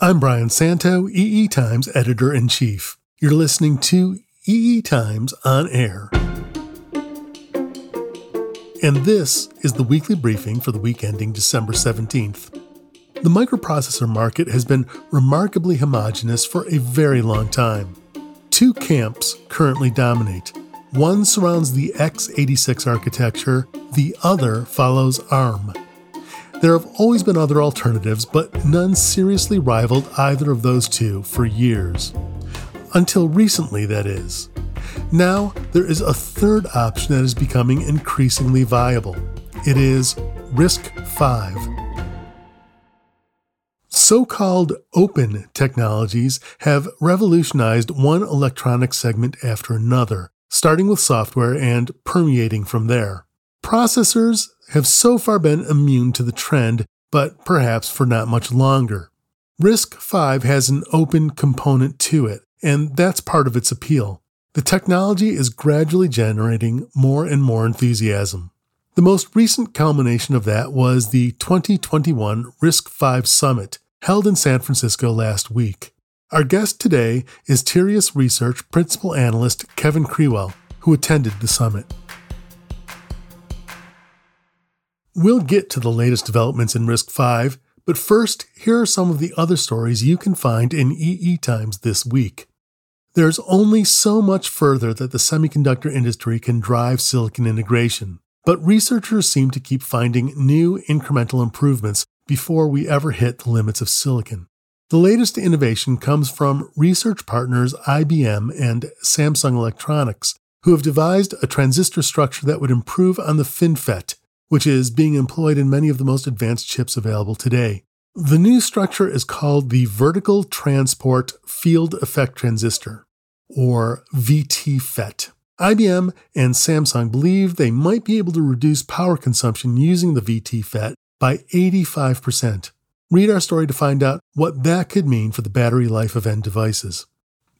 I'm Brian Santo, EE Times editor in chief. You're listening to EE Times on air. And this is the weekly briefing for the week ending December 17th. The microprocessor market has been remarkably homogenous for a very long time. Two camps currently dominate. One surrounds the x86 architecture, the other follows ARM. There have always been other alternatives, but none seriously rivaled either of those two for years. Until recently, that is. Now, there is a third option that is becoming increasingly viable. It is Risk 5. So called open technologies have revolutionized one electronic segment after another, starting with software and permeating from there. Processors have so far been immune to the trend, but perhaps for not much longer. RISC-V has an open component to it, and that's part of its appeal. The technology is gradually generating more and more enthusiasm. The most recent culmination of that was the 2021 RISC-V Summit, held in San Francisco last week. Our guest today is Tirias Research Principal Analyst Kevin Krewell, who attended the summit. We'll get to the latest developments in RISC-V, but first, here are some of the other stories you can find in EE Times this week. There's only so much further that the semiconductor industry can drive silicon integration, but researchers seem to keep finding new incremental improvements before we ever hit the limits of silicon. The latest innovation comes from research partners IBM and Samsung Electronics, who have devised a transistor structure that would improve on the FinFET, which is being employed in many of the most advanced chips available today. The new structure is called the Vertical Transport Field Effect Transistor, or VTFET. IBM and Samsung believe they might be able to reduce power consumption using the VTFET by 85%. Read our story to find out what that could mean for the battery life of end devices.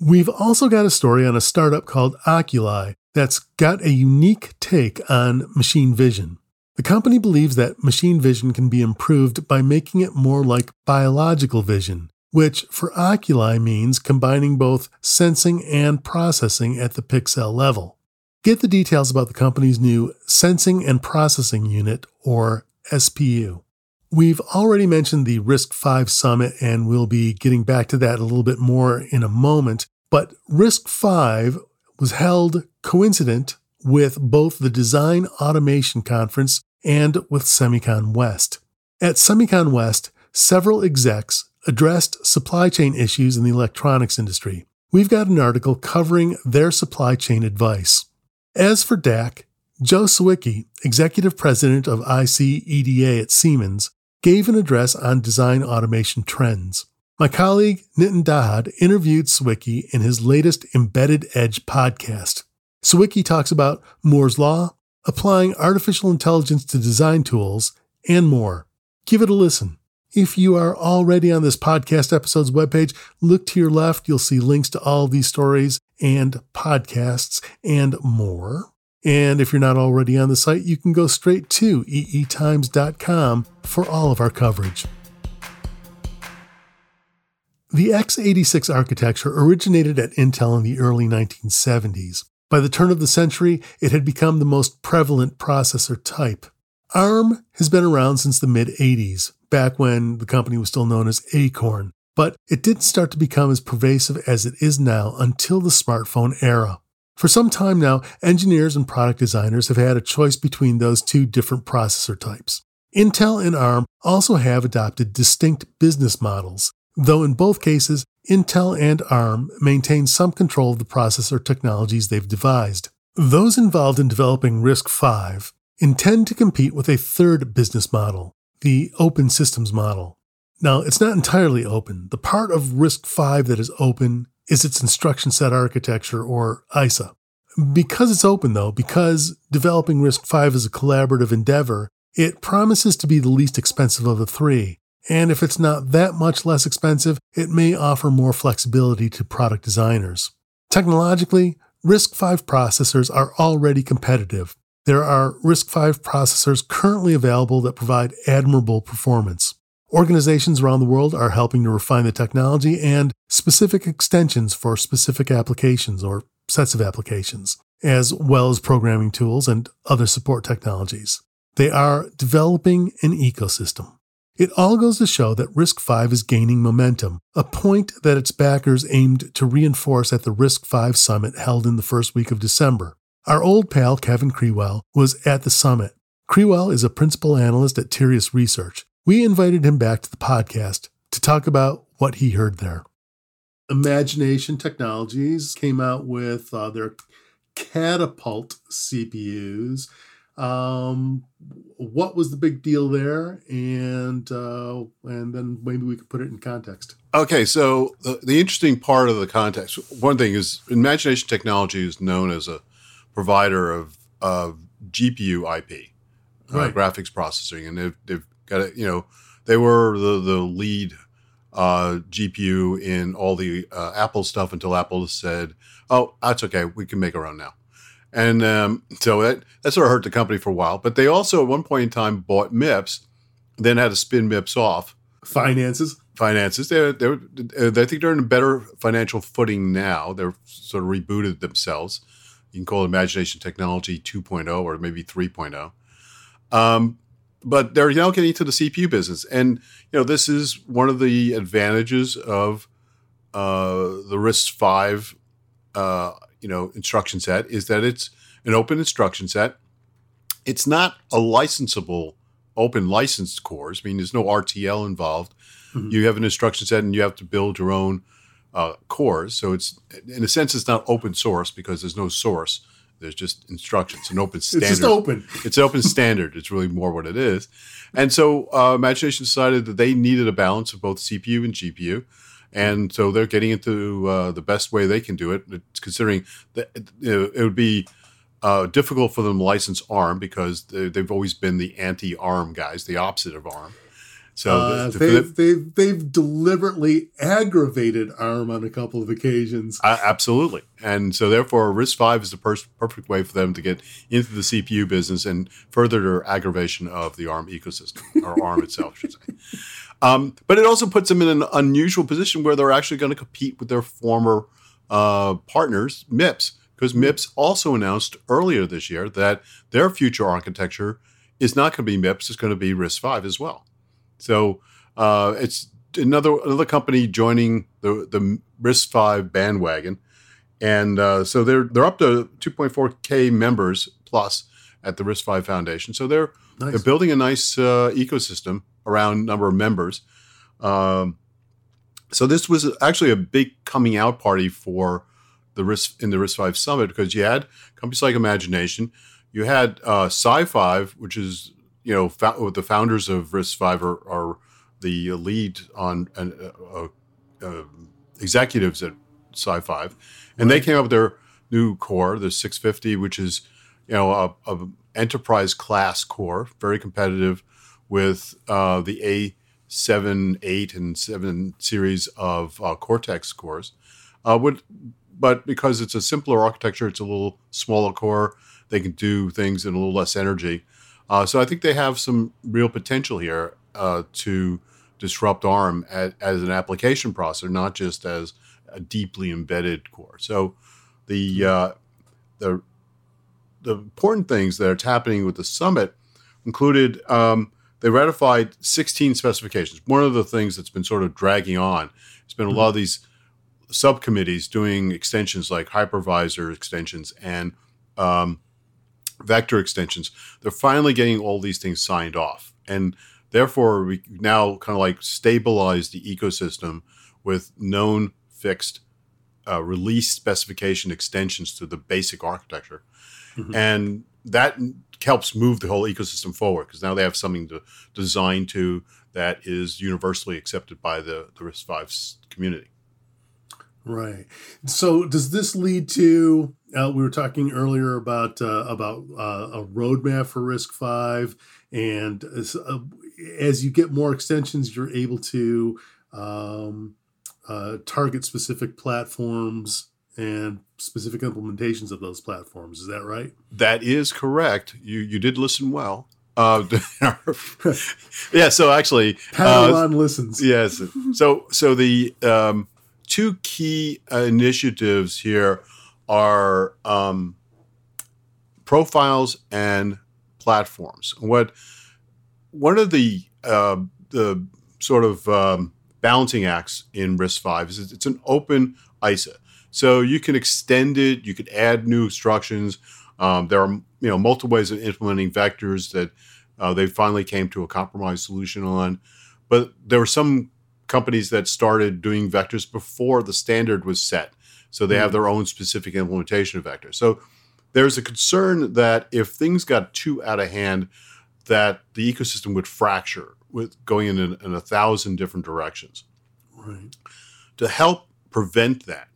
We've also got a story on a startup called Oculi that's got a unique take on machine vision. The company believes that machine vision can be improved by making it more like biological vision, which for oculi means combining both sensing and processing at the pixel level. Get the details about the company's new Sensing and Processing Unit, or SPU. We've already mentioned the RISC-V Summit, and we'll be getting back to that a little bit more in a moment. But RISC-V was held coincident with both the Design Automation Conference and with Semicon West. At Semicon West, several execs addressed supply chain issues in the electronics industry. We've got an article covering their supply chain advice. As for DAC, Joe Sawicki, executive president of IC EDA at Siemens, gave an address on design automation trends. My colleague Nitin Dahad interviewed Sawicki in his latest Embedded Edge podcast. Sawicki talks about Moore's Law, applying artificial intelligence to design tools, and more. Give it a listen. If you are already on this podcast episode's webpage, look to your left. You'll see links to all these stories and podcasts and more. And if you're not already on the site, you can go straight to eetimes.com for all of our coverage. The x86 architecture originated at Intel in the early 1970s. By the turn of the century, it had become the most prevalent processor type. ARM has been around since the mid 80s, back when the company was still known as Acorn, but it didn't start to become as pervasive as it is now until the smartphone era. For some time now, engineers and product designers have had a choice between those two different processor types. Intel and ARM also have adopted distinct business models, though in both cases, Intel and ARM maintain some control of the processor technologies they've devised. Those involved in developing RISC-V intend to compete with a third business model, the open systems model. Now, it's not entirely open. The part of RISC-V that is open is its instruction set architecture, or ISA. Because it's open, though, because developing RISC-V is a collaborative endeavor, it promises to be the least expensive of the three, and if it's not that much less expensive, it may offer more flexibility to product designers. Technologically, RISC-V processors are already competitive. There are RISC-V processors currently available that provide admirable performance. Organizations around the world are helping to refine the technology and specific extensions for specific applications or sets of applications, as well as programming tools and other support technologies. They are developing an ecosystem. It all goes to show that RISC-V is gaining momentum, a point that its backers aimed to reinforce at the RISC-V summit held in the first week of December. Our old pal Kevin Krewell was at the summit. Krewell is a principal analyst at Tirias Research, we invited him back to the podcast to talk about what he heard there. Imagination Technologies came out with uh, their Catapult CPUs. Um, what was the big deal there? And uh, and then maybe we could put it in context. Okay, so the, the interesting part of the context, one thing is Imagination Technology is known as a provider of, of GPU IP, uh, right. uh, graphics processing, and they've, they've Got it. You know, they were the the lead uh, GPU in all the uh, Apple stuff until Apple said, "Oh, that's okay. We can make our own now." And um, so that that sort of hurt the company for a while. But they also at one point in time bought MIPS, then had to spin MIPS off. Finances. Finances. They they I think they're in a better financial footing now. They're sort of rebooted themselves. You can call it Imagination Technology 2.0 or maybe 3.0. Um, but they're now getting into the CPU business, and you know this is one of the advantages of uh, the RISC V, uh, you know, instruction set is that it's an open instruction set. It's not a licensable open licensed cores. I mean, there's no RTL involved. Mm-hmm. You have an instruction set, and you have to build your own uh, cores. So it's in a sense, it's not open source because there's no source. There's just instructions, an open standard. It's just open. It's an open standard. It's really more what it is. And so uh, Imagination decided that they needed a balance of both CPU and GPU. And so they're getting into uh, the best way they can do it, considering that it would be uh, difficult for them to license ARM because they've always been the anti ARM guys, the opposite of ARM. So uh, the, they've, they've they've deliberately aggravated ARM on a couple of occasions. Uh, absolutely, and so therefore, RISC V is the per- perfect way for them to get into the CPU business and further their aggravation of the ARM ecosystem or ARM itself, I should say. Um, but it also puts them in an unusual position where they're actually going to compete with their former uh, partners, MIPS, because MIPS also announced earlier this year that their future architecture is not going to be MIPS; it's going to be RISC V as well. So uh, it's another another company joining the the RISC V bandwagon, and uh, so they're they're up to 2.4k members plus at the RISC V Foundation. So they're nice. they're building a nice uh, ecosystem around number of members. Um, so this was actually a big coming out party for the RISC in the RISC-V Summit because you had companies like Imagination, you had uh, SiFive, which is you know, fo- the founders of RISC-V are, are the lead on uh, uh, uh, executives at SiFive, and they came up with their new core, the 650, which is you know a, a enterprise class core, very competitive with uh, the A7, 8, and 7 series of uh, Cortex cores. Uh, would, but because it's a simpler architecture, it's a little smaller core. They can do things in a little less energy. Uh, so I think they have some real potential here uh, to disrupt ARM as, as, an application processor, not just as a deeply embedded core. So the uh, the the important things that are happening with the summit included um, they ratified 16 specifications. One of the things that's been sort of dragging on it's been a lot of these subcommittees doing extensions like hypervisor extensions and um, vector extensions. They're finally getting all these things signed off. And therefore, we now kind of like stabilize the ecosystem with known fixed uh, release specification extensions to the basic architecture. Mm-hmm. And that helps move the whole ecosystem forward because now they have something to design to that is universally accepted by the, the RISC-V community. Right. So does this lead to uh, we were talking earlier about uh, about uh, a roadmap for RISC-V, and as, uh, as, you get more extensions, you're able to um, uh, target specific platforms and specific implementations of those platforms. Is that right? That is correct. You you did listen well. Uh, yeah. So actually, Padawan listens. Yes. So so the um, two key initiatives here are um, profiles and platforms. What one of the uh, the sort of um, balancing acts in RISC V is it's an open ISA, so you can extend it, you could add new instructions. Um, there are you know multiple ways of implementing vectors that uh, they finally came to a compromise solution on, but there were some companies that started doing vectors before the standard was set, so they have hmm. their own specific implementation of vectors. So there's a concern that if things got too out of hand, that the ecosystem would fracture with going in, in a thousand different directions. Right. To help prevent that,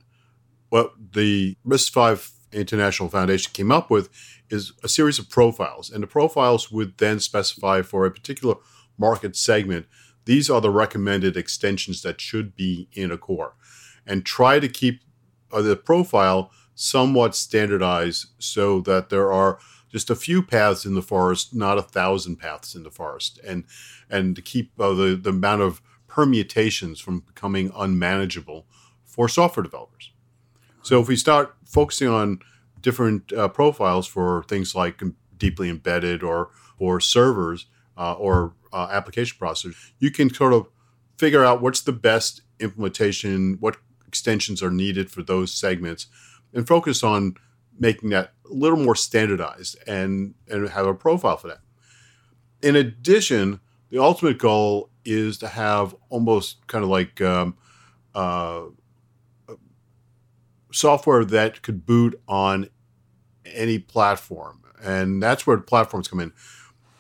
what the RISC V International Foundation came up with is a series of profiles, and the profiles would then specify for a particular market segment. These are the recommended extensions that should be in a core, and try to keep uh, the profile somewhat standardized so that there are just a few paths in the forest, not a thousand paths in the forest, and and to keep uh, the the amount of permutations from becoming unmanageable for software developers. So if we start focusing on different uh, profiles for things like deeply embedded or or servers uh, or uh, application processors, you can sort of figure out what's the best implementation, what extensions are needed for those segments, and focus on making that a little more standardized and and have a profile for that. In addition, the ultimate goal is to have almost kind of like um, uh, software that could boot on any platform, and that's where platforms come in.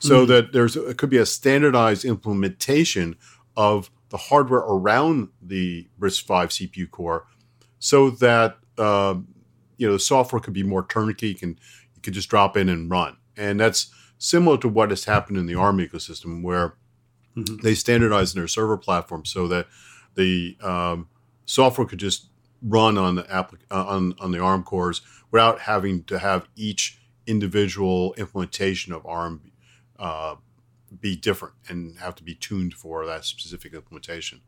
So mm-hmm. that there's it could be a standardized implementation of the hardware around the RISC V CPU core, so that uh, you know the software could be more turnkey. You can you could just drop in and run, and that's similar to what has happened in the ARM ecosystem, where mm-hmm. they standardized their server platform so that the um, software could just run on the uh, on on the ARM cores without having to have each individual implementation of ARM uh, be different and have to be tuned for that specific implementation.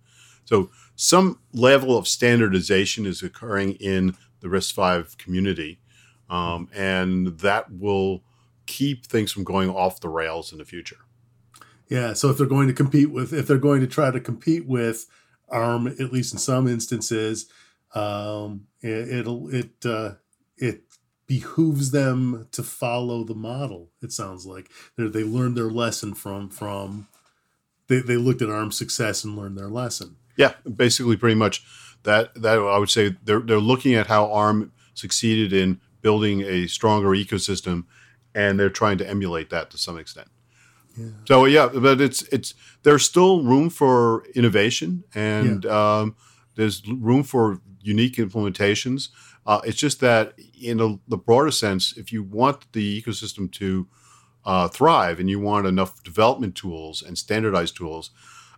So some level of standardization is occurring in the RISC V community, um, and that will keep things from going off the rails in the future. Yeah. So if they're going to compete with, if they're going to try to compete with ARM, at least in some instances, um, it, will it uh, it behooves them to follow the model. It sounds like they they learned their lesson from from they, they looked at ARM success and learned their lesson. Yeah, basically, pretty much that that I would say they're they're looking at how ARM succeeded in building a stronger ecosystem, and they're trying to emulate that to some extent. Yeah. So yeah, but it's it's there's still room for innovation, and yeah. um, there's room for unique implementations. Uh, it's just that in a, the broader sense, if you want the ecosystem to uh, thrive and you want enough development tools and standardized tools,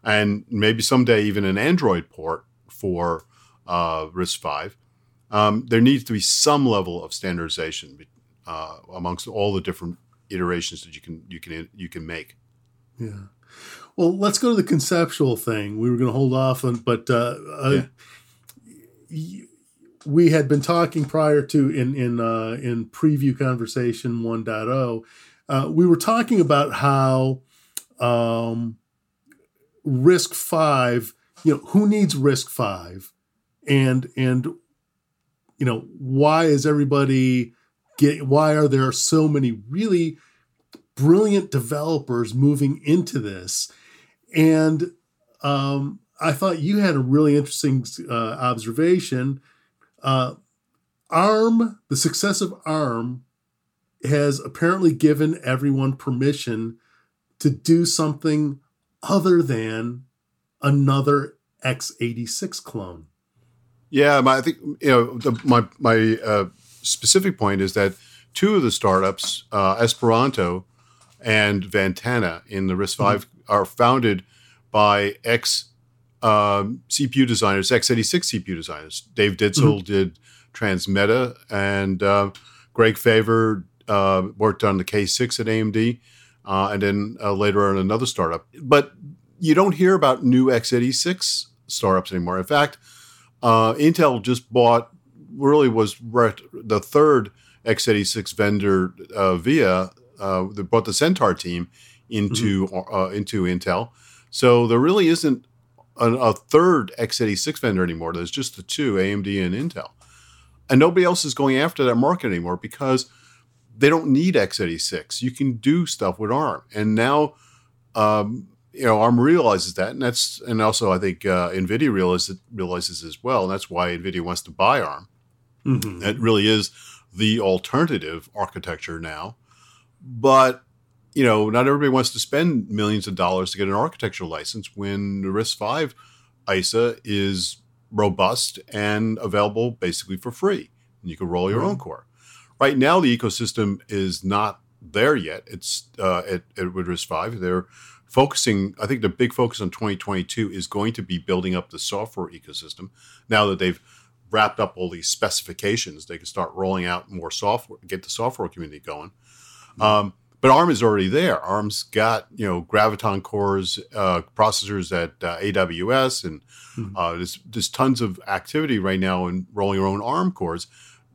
and maybe someday even an Android port for uh, RISC V, um, there needs to be some level of standardization uh, amongst all the different iterations that you can you can you can make. Yeah. Well, let's go to the conceptual thing. We were going to hold off on, but uh, uh yeah. We had been talking prior to in in uh, in preview conversation 1.0. Uh, we were talking about how um, RISC V. You know, who needs RISC-V and and you know why is everybody get? Why are there so many really brilliant developers moving into this? And um, I thought you had a really interesting uh, observation. Uh, ARM, the success of ARM, has apparently given everyone permission to do something other than another x86 clone. Yeah, my, I think you know the, my my uh, specific point is that two of the startups, uh, Esperanto and Ventana in the RISC V, mm-hmm. are founded by ex um, CPU designers, x86 CPU designers. Dave Ditzel mm-hmm. did Transmeta, and uh, Greg Favor uh, worked on the K6 at AMD. uh, and then uh, later on another startup. But you don't hear about new x86 startups anymore. In fact, uh, Intel just bought, really was the third x86 vendor uh, via, uh, they brought the Centaur team into, mm-hmm. into Intel. So there really isn't a, a third x86 vendor anymore. There's just the two, AMD and Intel. And nobody else is going after that market anymore because they don't need x86. You can do stuff with ARM. And now, um, you know, ARM realizes that, and that's and also I think uh, NVIDIA realizes realizes as well, and that's why NVIDIA wants to buy ARM. Mm-hmm. It really is the alternative architecture now, but you know, not everybody wants to spend millions of dollars to get an architectural license when the RISC-V ISA is robust and available basically for free. And you can roll your own core. Right now, the ecosystem is not there yet. It's uh, at, at with RISC-V. They're focusing. I think the big focus on 2022 is going to be building up the software ecosystem. Now that they've wrapped up all these specifications, they can start rolling out more software, get the software community going. Um, but ARM is already there. ARM's got you know graviton cores, uh, processors at uh, AWS, and mm-hmm. uh, there's there's tons of activity right now in rolling your own ARM cores,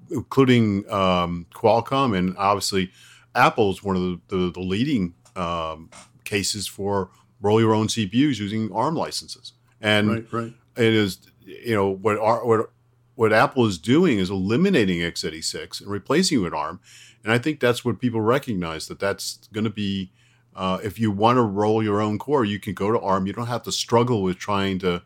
including um, Qualcomm and obviously Apple is one of the, the, the leading um, cases for roll your own CPUs using ARM licenses. And right, right. it is you know what what what Apple is doing is eliminating x86 and replacing it with ARM and I think that's what people recognize that that's going to be. Uh, if you want to roll your own core, you can go to ARM. You don't have to struggle with trying to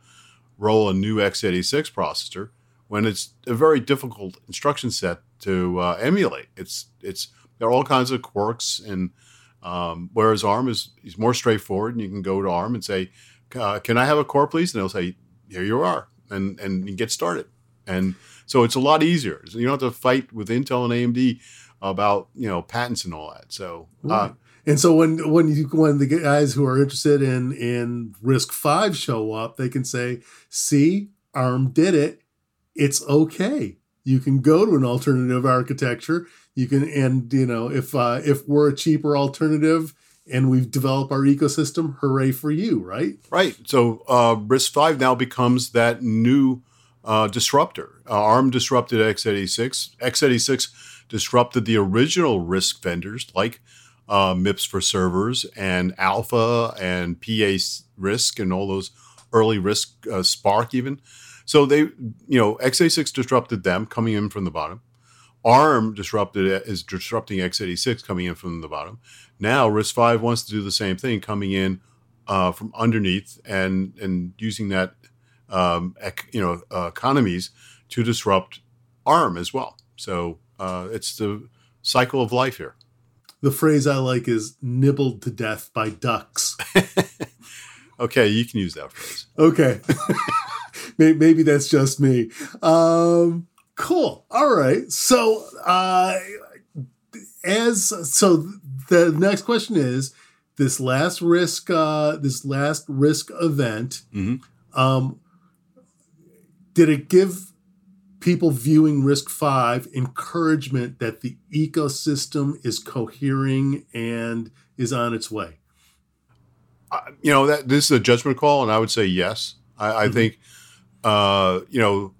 roll a new x86 processor when it's a very difficult instruction set to uh, emulate. It's it's there are all kinds of quirks, and um, whereas ARM is is more straightforward, and you can go to ARM and say, uh, "Can I have a core, please?" And they'll say, "Here you are," and and you get started. And so it's a lot easier. You don't have to fight with Intel and AMD about you know patents and all that. So. Uh, and so when when you when the guys who are interested in in RISC-V show up, they can say, "See, ARM did it. It's okay. You can go to an alternative architecture. You can and you know if uh, if we're a cheaper alternative." and we've developed our ecosystem. Hooray for you, right? Right. So uh, RISC-V now becomes that new uh, disruptor. Uh, ARM disrupted x86. x86 disrupted the original RISC vendors like uh, MIPS for servers and Alpha and PA Risk and all those early RISC uh, SPARC even. So they, you know, x86 disrupted them coming in from the bottom. ARM disrupted is disrupting x86 coming in from the bottom. Now RISC-V wants to do the same thing, coming in uh, from underneath and and using that um, ec- you know uh, economies to disrupt ARM as well. So uh, it's the cycle of life here. The phrase I like is nibbled to death by ducks. okay, you can use that phrase. Okay. Maybe that's just me. Um, cool. All right. So, uh, as so, the next question is this last risk, uh, this last risk event. Mm-hmm. Um, did it give people viewing RISC-V encouragement that the ecosystem is cohering and is on its way? Uh, you know that this is a judgment call, and I would say yes. I, mm-hmm. Think uh, you know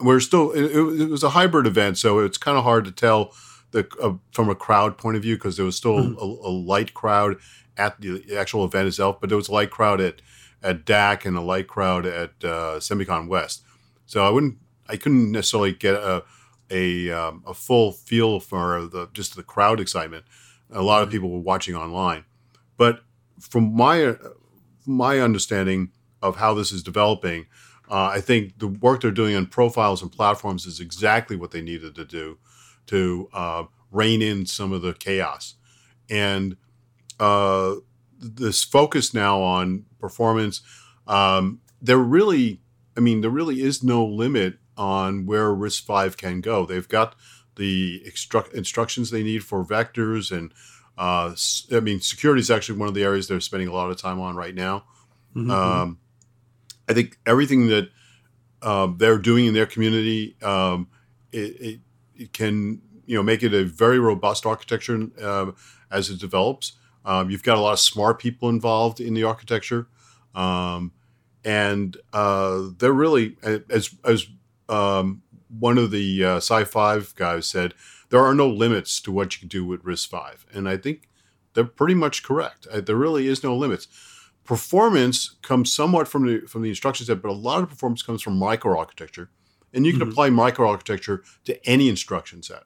we're still it, it, was a hybrid event, so it's kind of hard to tell the uh, from a crowd point of view because there was still mm-hmm. a, a, light crowd at the actual event itself, but there was a light crowd at at DAC and a light crowd at uh, Semicon West. So I wouldn't I couldn't necessarily get a a, um, a full feel for the just the crowd excitement. A lot of mm-hmm. people were watching online, but from my my understanding of how this is developing, uh, I think the work they're doing on profiles and platforms is exactly what they needed to do to uh, rein in some of the chaos. And uh, this focus now on performance, um, there really, I mean, there really is no limit on where RISC-V can go. They've got the instru- instructions they need for vectors and uh, I mean, security is actually one of the areas they're spending a lot of time on right now. Mm-hmm. Um, I think everything that uh, they're doing in their community, um, it, it, it, can you know make it a very robust architecture uh, as it develops. Um, you've got a lot of smart people involved in the architecture, um, and uh, they're really as as um, one of the uh, SiFive guys said, there are no limits to what you can do with RISC-V, and I think they're pretty much correct. Uh, there really is no limits. Performance comes somewhat from the from the instruction set, but a lot of performance comes from microarchitecture, and you can mm-hmm. apply microarchitecture to any instruction set.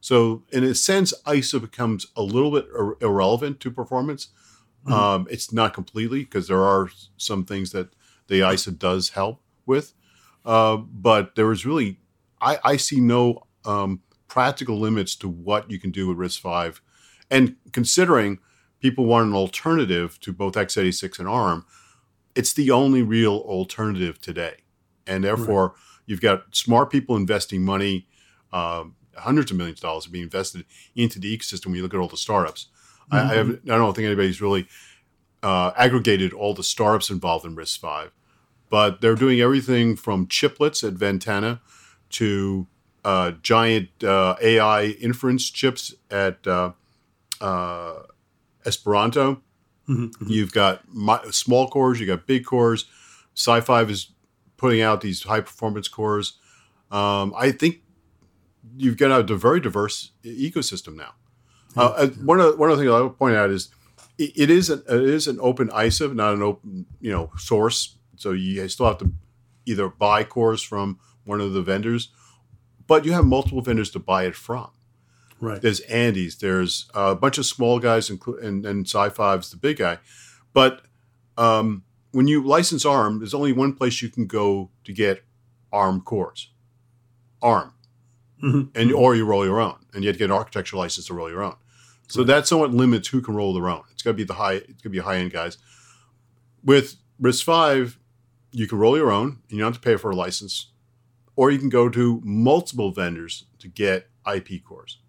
So, in a sense, ISA becomes a little bit ir- irrelevant to performance. Mm-hmm. Um, it's not completely because there are some things that the ISA does help with, uh, but there is really, I, I see no um, practical limits to what you can do with RISC-V. And considering people want an alternative to both x86 and ARM, it's the only real alternative today. And therefore, right. you've got smart people investing money. Um, hundreds of millions of dollars being invested into the ecosystem when you look at all the startups. Mm-hmm. I, I, have, I, don't think anybody's really uh, aggregated all the startups involved in RISC-V, but they're doing everything from chiplets at Ventana to uh, giant uh, AI inference chips at uh, uh, Esperanto. Mm-hmm. mm-hmm. You've got small cores, you've got big cores. SiFive is putting out these high performance cores. Um, I think you've got a very diverse ecosystem now. Uh, uh, one of one of the things I would point out is it, it is an, it is an open ISA, not an open you know source. So you still have to either buy cores from one of the vendors, but you have multiple vendors to buy it from. Right. There's Andes. There's a bunch of small guys, and, and SiFive's the big guy. But um, when you license ARM, there's only one place you can go to get ARM cores. ARM mm-hmm. and or you roll your own, and you have to get an architecture license to roll your own. So right. that somewhat limits who can roll their own. It's got to be the high. It's going to be high end guys. With RISC-V, you can roll your own, and you don't have to pay for a license, or you can go to multiple vendors to get IP cores.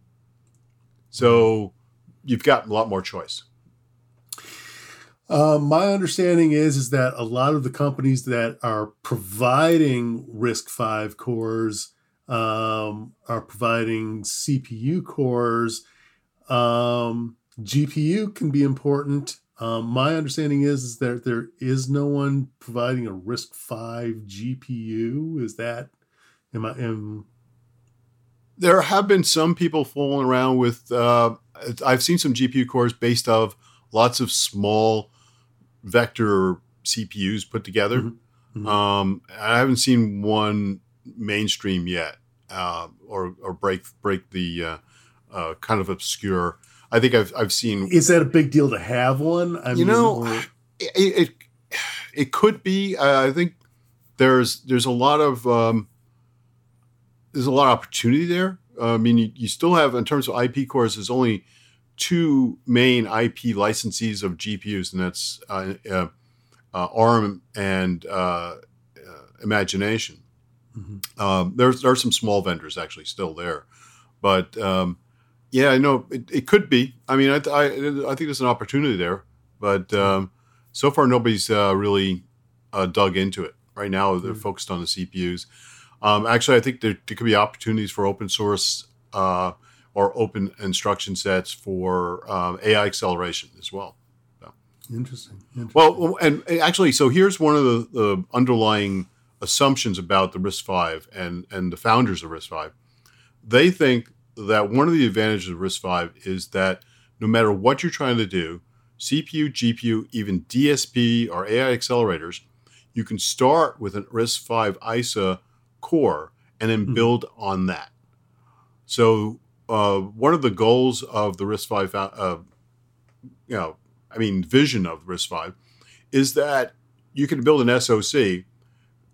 So you've got a lot more choice. Uh, my understanding is is that a lot of the companies that are providing RISC-V cores um, are providing CPU cores. Um, GPU can be important. Um, my understanding is, is that there is no one providing a RISC-V GPU. Is that am I am there have been some people fooling around with uh, I've seen some GPU cores based of lots of small vector CPUs put together. Mm-hmm. Mm-hmm. Um, I haven't seen one mainstream yet, uh, or or break break the uh, uh, kind of obscure. I think I've I've seen. Is that a big deal to have one? I you mean, know, or... it, it, it could be. I think there's there's a lot of um, there's a lot of opportunity there. Uh, I mean, you, you still have in terms of IP cores. There's only two main IP licensees of GPUs, and that's uh, uh, uh ARM and uh, Imagination. Mm-hmm. Um, there's there are some small vendors actually still there, but um, yeah, I know it, it, could be. I mean, I, I, I think there's an opportunity there, but um, so far nobody's uh, really uh, dug into it. Right now, they're mm-hmm. focused on the CPUs. Um, actually, I think there, there, could be opportunities for open source uh, or open instruction sets for um, AI acceleration as well. So. Interesting. Interesting. Well, and actually, so here's one of the, the underlying assumptions about the RISC-V and, and the founders of RISC-V. They think that one of the advantages of RISC-V is that no matter what you're trying to do, CPU, GPU, even DSP or AI accelerators, you can start with an RISC-V ISA core and then mm-hmm. build on that. So uh, one of the goals of the RISC-V, uh, you know, I mean, vision of RISC-V is that you can build an SoC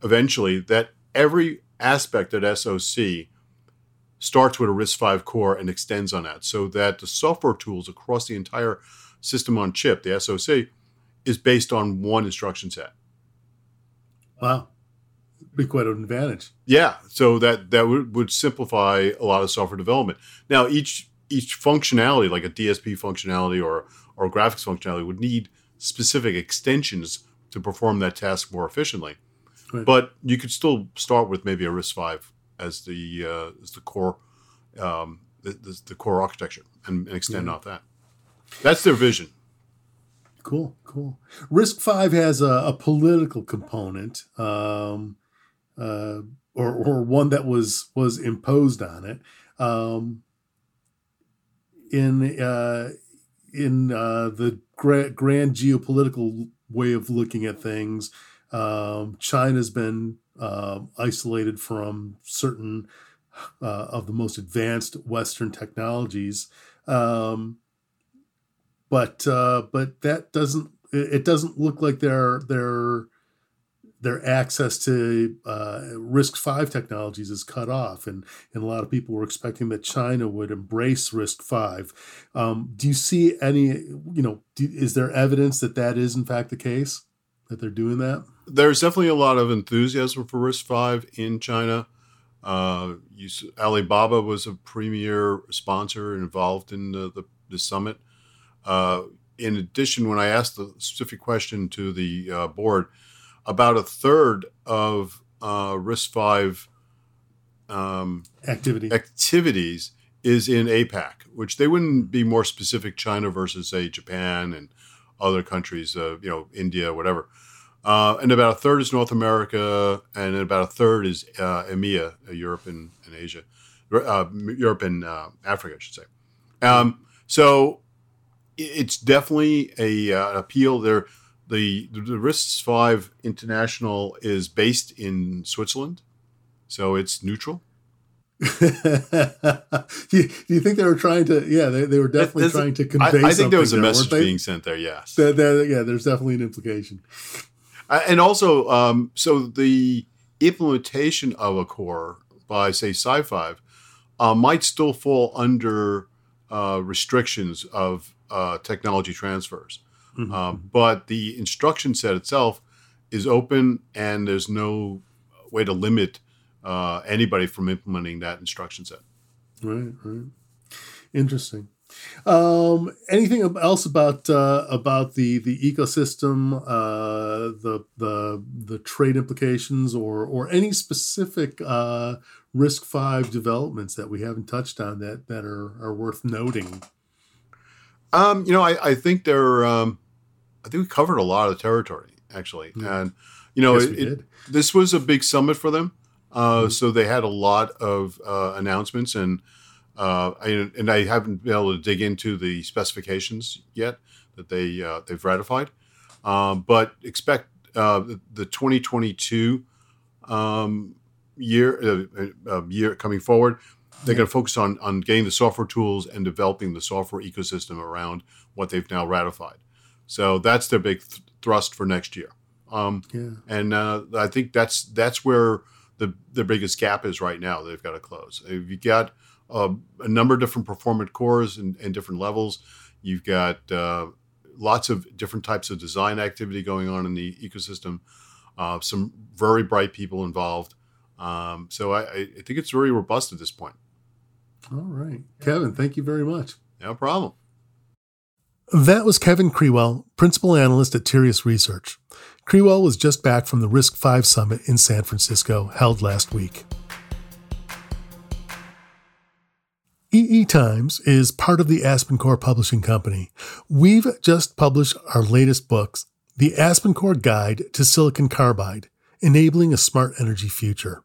eventually that every aspect of SOC starts with a RISC-V core and extends on that so that the software tools across the entire system on chip, the SOC, is based on one instruction set. Wow. Be quite an advantage. Yeah. So that that would, would simplify a lot of software development. Now each each functionality, like a DSP functionality or or graphics functionality, would need specific extensions to perform that task more efficiently. Right. But you could still start with maybe a RISC-V as the uh, as the core um, the, the, the, core architecture and, and extend yeah. off that. That's their vision. Cool, cool. RISC-V has a, a political component, um, uh, or or one that was was imposed on it. Um, in uh, in uh, the gra- grand geopolitical way of looking at things, um, China's been uh, isolated from certain uh, of the most advanced Western technologies. Um, but uh, but that doesn't it doesn't look like their their their access to uh, RISC-V technologies is cut off. And, and a lot of people were expecting that china would embrace RISC-V. Um, do you see any you know do, is there evidence that that is in fact the case that they're doing that? There's definitely a lot of enthusiasm for RISC-V in china. Uh, you, alibaba was a premier sponsor involved in the, the, the summit. Uh, in addition, when I asked the specific question to the uh, board, about a third of uh, RISC-V um, Activity. activities is in APAC, which they wouldn't be more specific China versus say Japan and other countries, uh, you know, India, whatever. Uh, and about a third is North America, and about a third is uh, EMEA, uh, Europe and, and Asia, uh, Europe and uh, Africa, I should say. Um, so it's definitely a uh, appeal there. The the RISC-V International is based in Switzerland, so it's neutral. do, you, do, you, think they were trying to? Yeah, they, they were definitely there's trying to convey. I, I think there was a there, message being sent there. Yes. Yeah, there's definitely an implication. Uh, and also, um, so the implementation of a core by say SiFive uh, might still fall under uh, restrictions of uh, technology transfers. Mm-hmm. Um, but the instruction set itself is open, and there's no way to limit uh, anybody from implementing that instruction set. Right, right. Interesting. Um, anything else about uh, about the the ecosystem, uh, the the the trade implications, or or any specific uh, RISC-V developments that we haven't touched on that that are are worth noting? Um, you know, I, I think they're. Um, I think we covered a lot of the territory actually, mm. and you know, it, it, this was a big summit for them. Uh. So they had a lot of uh, announcements, and uh, I, and I haven't been able to dig into the specifications yet that they uh, they've ratified. Um, but expect uh, the, the 2022 um, year uh, year coming forward they're going to focus on on getting the software tools and developing the software ecosystem around what they've now ratified. So that's their big th- thrust for next year. Um, yeah. And uh, I think that's that's where the the biggest gap is right now. They've got to close. You've got uh, a number of different performant cores and, and different levels. You've got uh, lots of different types of design activity going on in the ecosystem. Uh, some very bright people involved. Um, so I, I, think it's very robust at this point. All right. Kevin, thank you very much. No problem. That was Kevin Krewell, Principal Analyst at Tirias Research. Krewell was just back from the RISC-V Summit in San Francisco, held last week. EE Times is part of the AspenCore Publishing Company. We've just published our latest books, The AspenCore Guide to Silicon Carbide, Enabling a Smart Energy Future.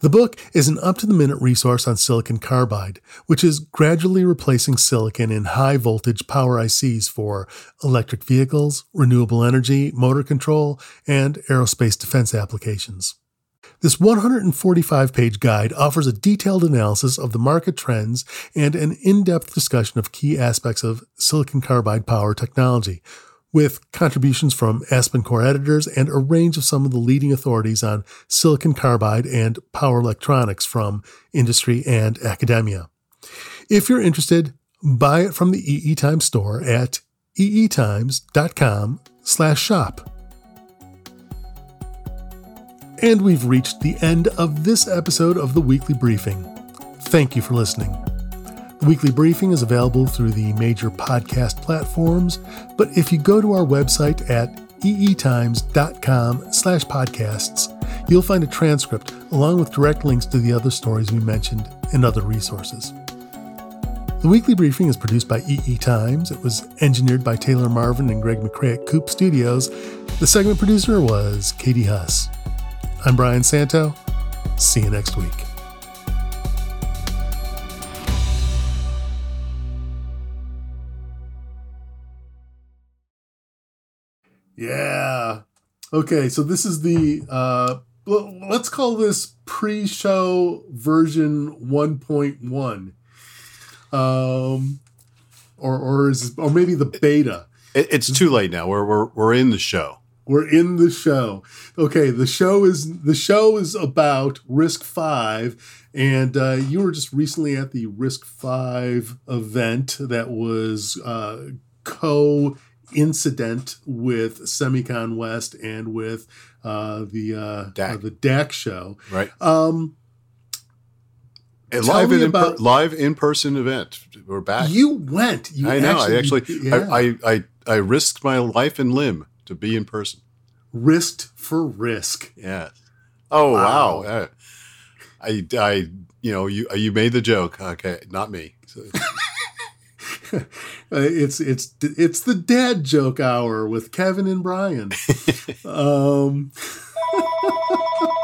The book is an up to the minute resource on silicon carbide, which is gradually replacing silicon in high voltage power ICs for electric vehicles, renewable energy, motor control, and aerospace defense applications. This 145 page guide offers a detailed analysis of the market trends and an in depth discussion of key aspects of silicon carbide power technology, with contributions from Aspen Core editors and a range of some of the leading authorities on silicon carbide and power electronics from industry and academia. If you're interested, buy it from the EE Times store at eetimes.com/shop. And we've reached the end of this episode of the weekly briefing. Thank you for listening. The weekly briefing is available through the major podcast platforms, but if you go to our website at eetimes.com slash podcasts, you'll find a transcript along with direct links to the other stories we mentioned and other resources. The weekly briefing is produced by EE Times. It was engineered by Taylor Marvin and Greg McCrae at Coupe Studios. The segment producer was Katie Huss. I'm Brian Santo. See you next week. Yeah. Okay, so this is the uh let's call this pre-show version 1.1. Um or or is or maybe the beta. It, it's too late now. We're we're we're in the show. We're in the show. Okay, the show is the show is about RISC-V, and uh, you were just recently at the RISC-V event that was uh, co incident with Semicon West and with uh, the uh, DAC. uh, the DAC show. Right. Um, A live in about- live in person event. We're back. you went. You I know. I actually yeah, I, I I I risked my life and limb to be in person. risked for risk. Yeah. Oh Wow. wow. I I you know you you made the joke. Okay, not me. So, it's it's it's the dad joke hour with Kevin and Brian. um,